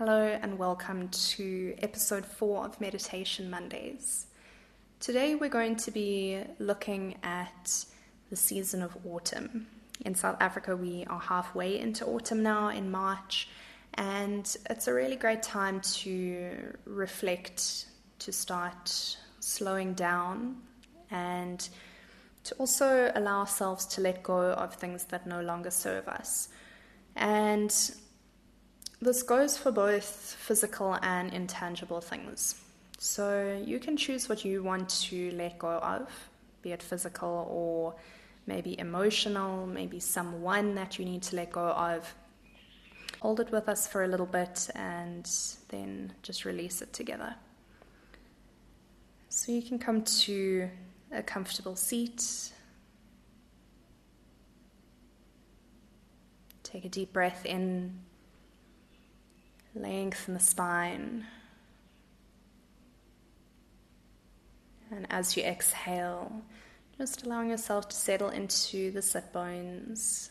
Hello and welcome to episode four of Meditation Mondays. Today we're going to be looking at the season of autumn. In South Africa, we are halfway into autumn now in March, and it's a really great time to reflect, to start slowing down, and to also allow ourselves to let go of things that no longer serve us. And this goes for both physical and intangible things. So you can choose what you want to let go of, be it physical or maybe emotional, maybe someone that you need to let go of. Hold it with us for a little bit and then just release it together. So you can come to a comfortable seat. Take a deep breath in, lengthen the spine. And as you exhale, just allowing yourself to settle into the sit bones.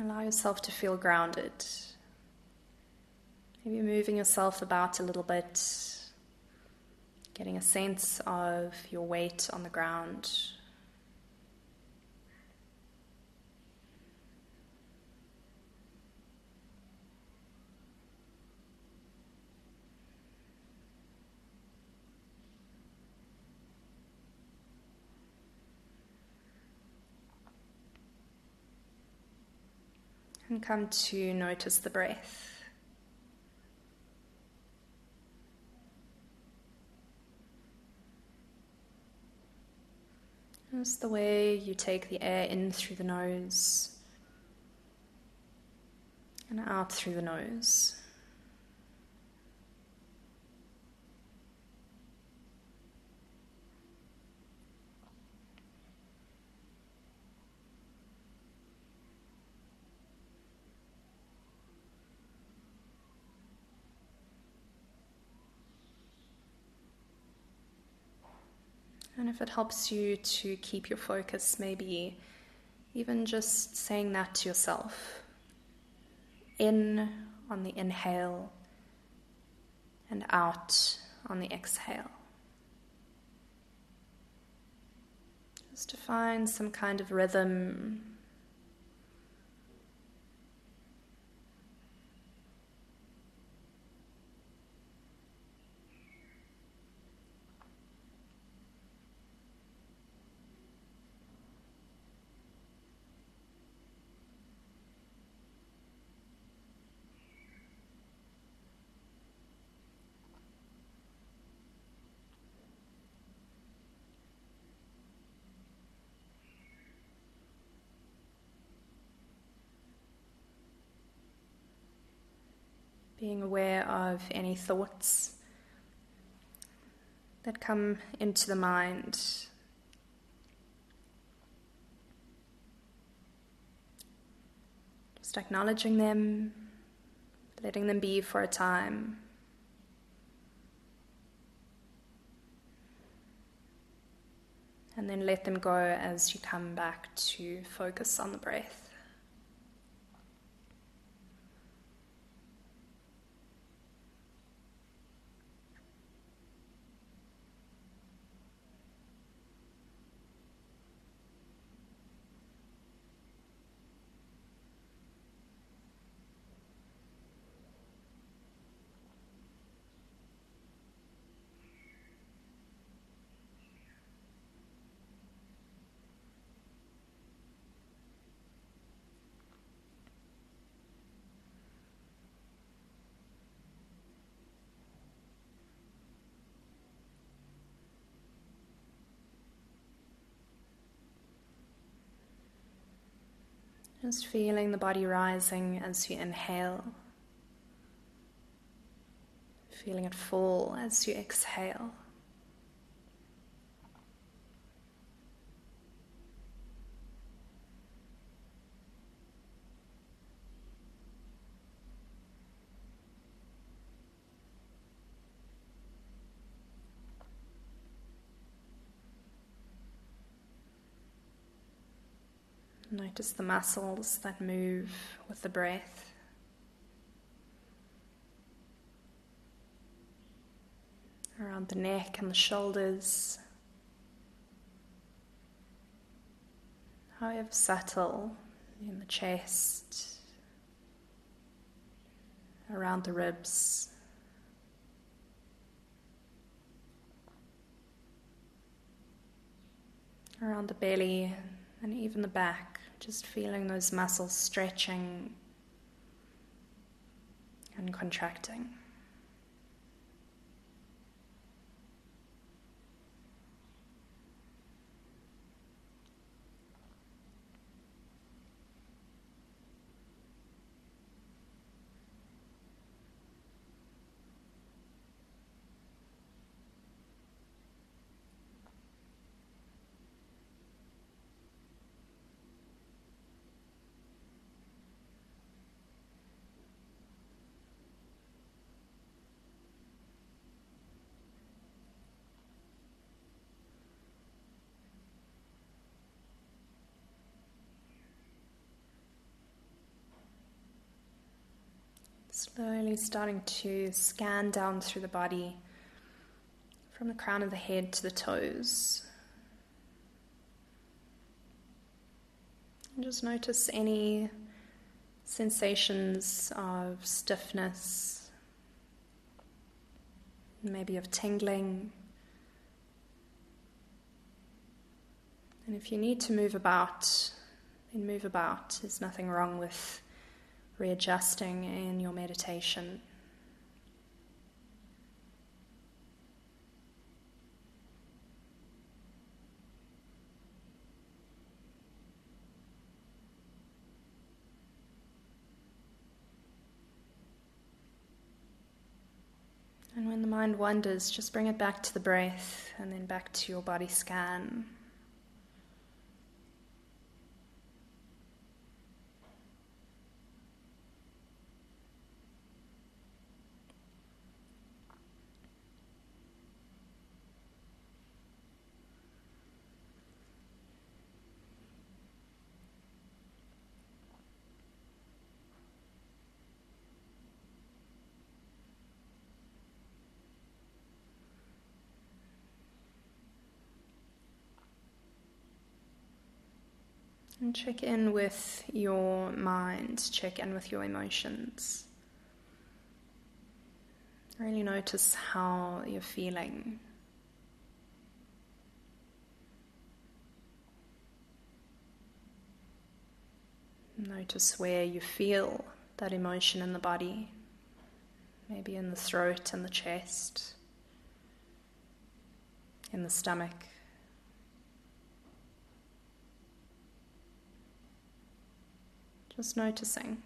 Allow yourself to feel grounded. Maybe moving yourself about a little bit, getting a sense of your weight on the ground. and come to notice the breath. Just the way you take the air in through the nose and out through the nose. And if it helps you to keep your focus, maybe even just saying that to yourself. In on the inhale and out on the exhale. Just to find some kind of rhythm being aware of any thoughts that come into the mind. Just acknowledging them, letting them be for a time. And then let them go as you come back to focus on the breath. Just feeling the body rising as you inhale, feeling it fall as you exhale. Notice the muscles that move with the breath. Around the neck and the shoulders. However subtle in the chest, around the ribs. Around the belly and even the back. Just feeling those muscles stretching and contracting. Slowly starting to scan down through the body from the crown of the head to the toes. And just notice any sensations of stiffness, maybe of tingling. And if you need to move about, then move about. There's nothing wrong with readjusting in your meditation. And when the mind wanders, just bring it back to the breath and then back to your body scan. And check in with your mind, check in with your emotions. Really notice how you're feeling. Notice where you feel that emotion in the body, maybe in the throat and the chest, in the stomach. Just noticing.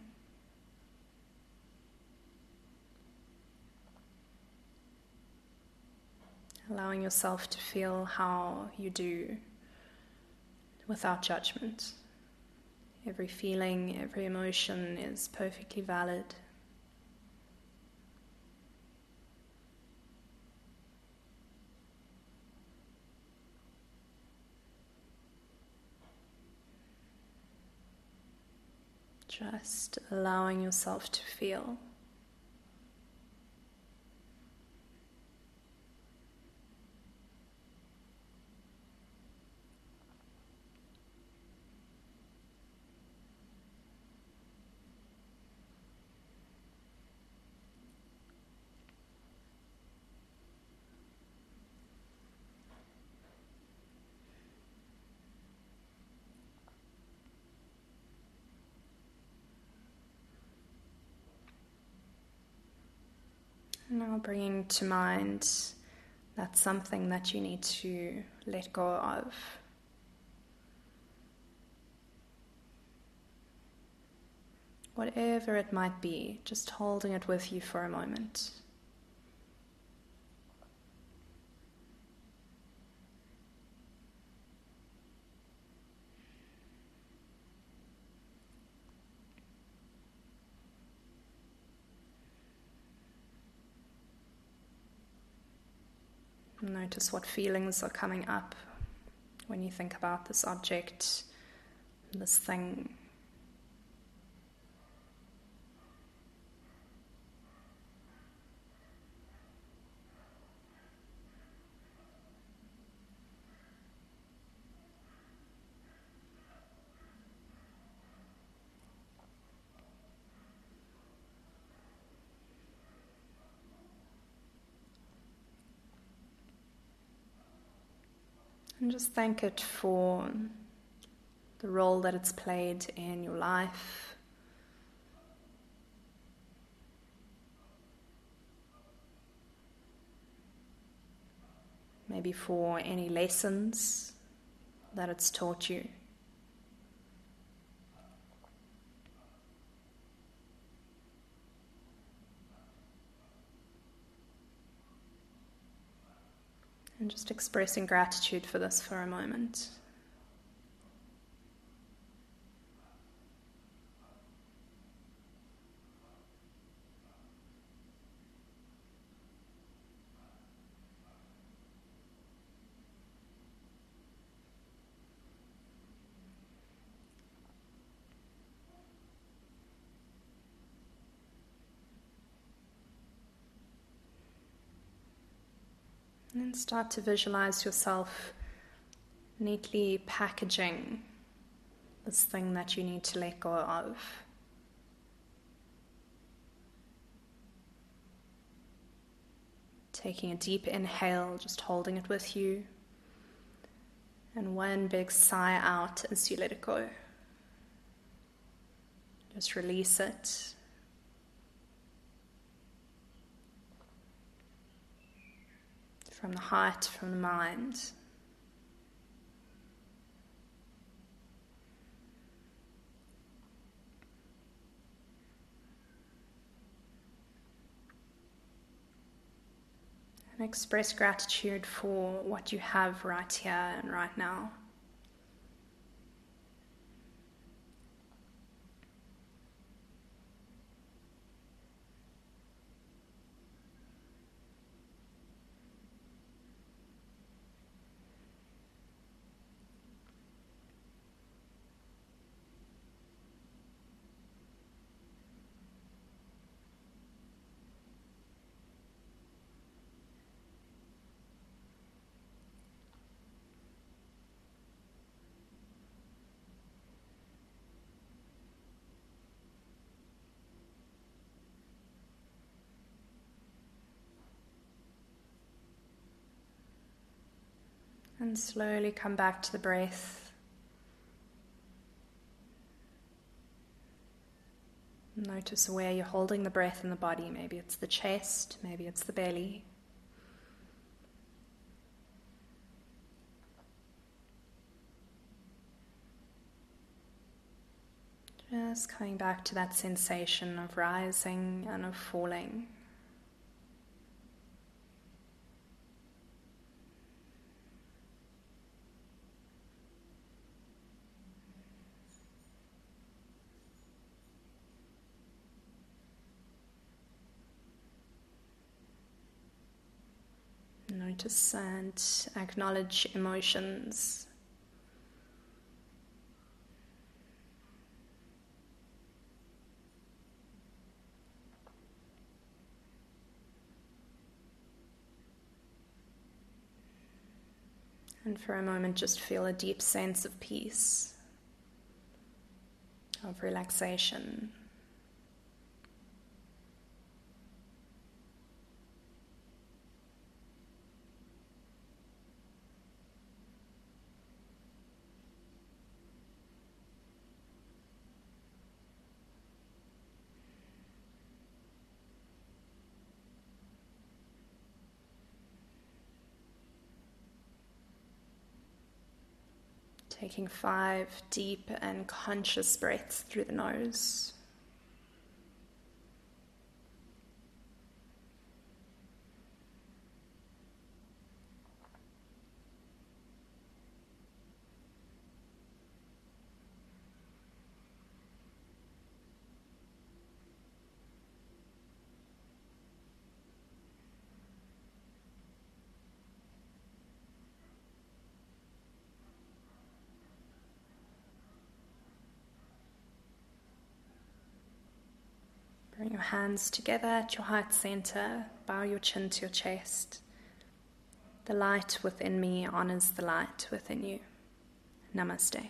Allowing yourself to feel how you do without judgment. Every feeling, every emotion is perfectly valid. Just allowing yourself to feel. Now bringing to mind that's something that you need to let go of. Whatever it might be, just holding it with you for a moment. Notice what feelings are coming up when you think about this object, this thing. And just thank it for the role that it's played in your life. Maybe for any lessons that it's taught you. And just expressing gratitude for this for a moment. And start to visualize yourself neatly packaging this thing that you need to let go of. Taking a deep inhale, just holding it with you. And one big sigh out as you let it go. Just release it. From the heart, from the mind. And express gratitude for what you have right here and right now. And slowly come back to the breath. Notice where you're holding the breath in the body. Maybe it's the chest, maybe it's the belly. Just coming back to that sensation of rising and of falling. Notice and acknowledge emotions. And for a moment, just feel a deep sense of peace, of relaxation. Taking five deep and conscious breaths through the nose. Hands together at your heart center. Bow your chin to your chest. The light within me honors the light within you. Namaste.